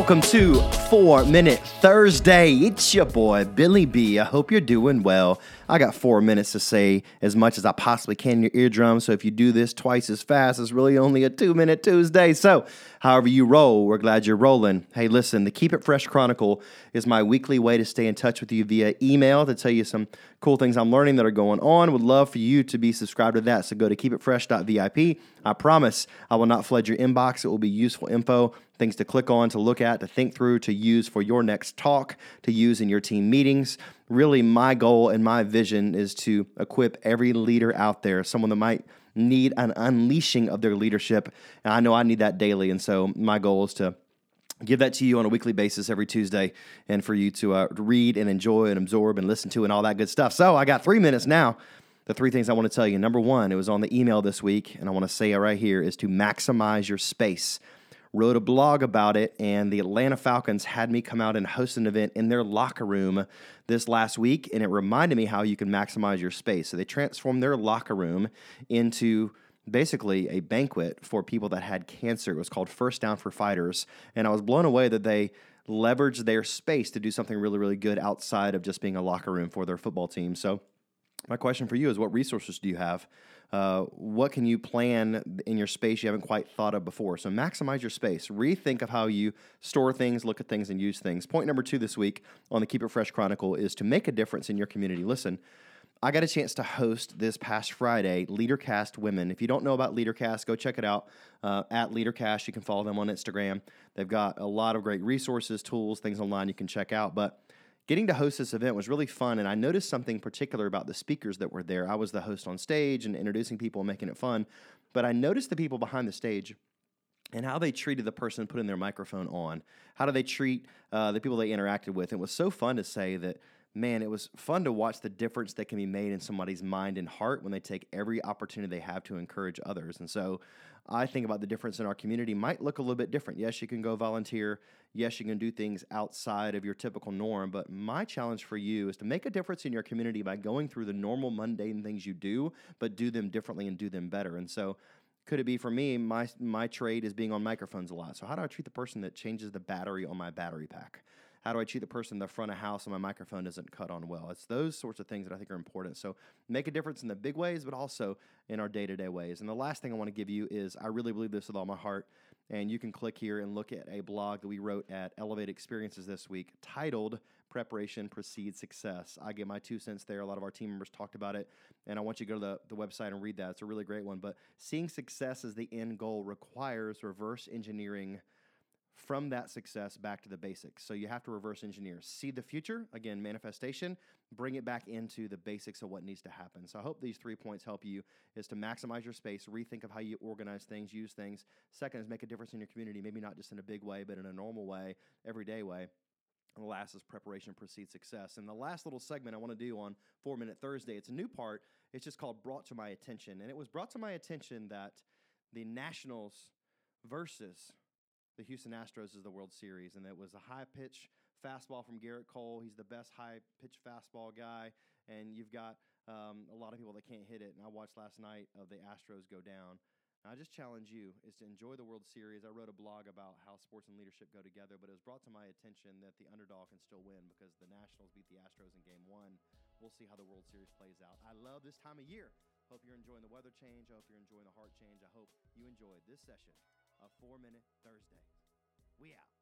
welcome to Four Minute Thursday. It's your boy, Billy B. I hope you're doing well. I got four minutes to say as much as I possibly can in your eardrum. So if you do this twice as fast, it's really only a two minute Tuesday. So, however you roll, we're glad you're rolling. Hey, listen, the Keep It Fresh Chronicle is my weekly way to stay in touch with you via email to tell you some cool things I'm learning that are going on. Would love for you to be subscribed to that. So go to keepitfresh.vip. I promise I will not flood your inbox. It will be useful info, things to click on, to look at, to think through, to use for your next talk, to use in your team meetings. Really, my goal and my vision is to equip every leader out there, someone that might need an unleashing of their leadership. And I know I need that daily. And so my goal is to give that to you on a weekly basis every Tuesday and for you to uh, read and enjoy and absorb and listen to and all that good stuff. So I got three minutes now. The three things I want to tell you. Number one, it was on the email this week, and I want to say it right here is to maximize your space. Wrote a blog about it, and the Atlanta Falcons had me come out and host an event in their locker room this last week, and it reminded me how you can maximize your space. So they transformed their locker room into basically a banquet for people that had cancer. It was called First Down for Fighters. And I was blown away that they leveraged their space to do something really, really good outside of just being a locker room for their football team. So, my question for you is what resources do you have? Uh, what can you plan in your space you haven't quite thought of before? So, maximize your space. Rethink of how you store things, look at things, and use things. Point number two this week on the Keep It Fresh Chronicle is to make a difference in your community. Listen, I got a chance to host this past Friday LeaderCast Women. If you don't know about LeaderCast, go check it out uh, at LeaderCast. You can follow them on Instagram. They've got a lot of great resources, tools, things online you can check out. But getting to host this event was really fun, and I noticed something particular about the speakers that were there. I was the host on stage and introducing people and making it fun, but I noticed the people behind the stage and how they treated the person putting their microphone on. How do they treat uh, the people they interacted with? It was so fun to say that man, it was fun to watch the difference that can be made in somebody's mind and heart when they take every opportunity they have to encourage others. And so I think about the difference in our community might look a little bit different. Yes, you can go volunteer. Yes, you can do things outside of your typical norm. But my challenge for you is to make a difference in your community by going through the normal, mundane things you do, but do them differently and do them better. And so could it be for me my my trade is being on microphones a lot so how do i treat the person that changes the battery on my battery pack how do I treat the person in the front of house and my microphone doesn't cut on well? It's those sorts of things that I think are important. So make a difference in the big ways, but also in our day to day ways. And the last thing I want to give you is I really believe this with all my heart. And you can click here and look at a blog that we wrote at Elevate Experiences this week titled Preparation Precedes Success. I get my two cents there. A lot of our team members talked about it. And I want you to go to the, the website and read that. It's a really great one. But seeing success as the end goal requires reverse engineering from that success back to the basics. So you have to reverse engineer. See the future, again, manifestation, bring it back into the basics of what needs to happen. So I hope these three points help you is to maximize your space, rethink of how you organize things, use things. Second is make a difference in your community, maybe not just in a big way, but in a normal way, everyday way. And the last is preparation precedes success. And the last little segment I want to do on 4 Minute Thursday, it's a new part. It's just called Brought to My Attention. And it was brought to my attention that the Nationals versus the Houston Astros is the World Series, and it was a high pitch fastball from Gerrit Cole. He's the best high pitch fastball guy, and you've got um, a lot of people that can't hit it. And I watched last night of the Astros go down. And I just challenge you is to enjoy the World Series. I wrote a blog about how sports and leadership go together, but it was brought to my attention that the underdog can still win because the Nationals beat the Astros in Game One. We'll see how the World Series plays out. I love this time of year. Hope you're enjoying the weather change. I hope you're enjoying the heart change. I hope you enjoyed this session of Four Minute Thursday. We out.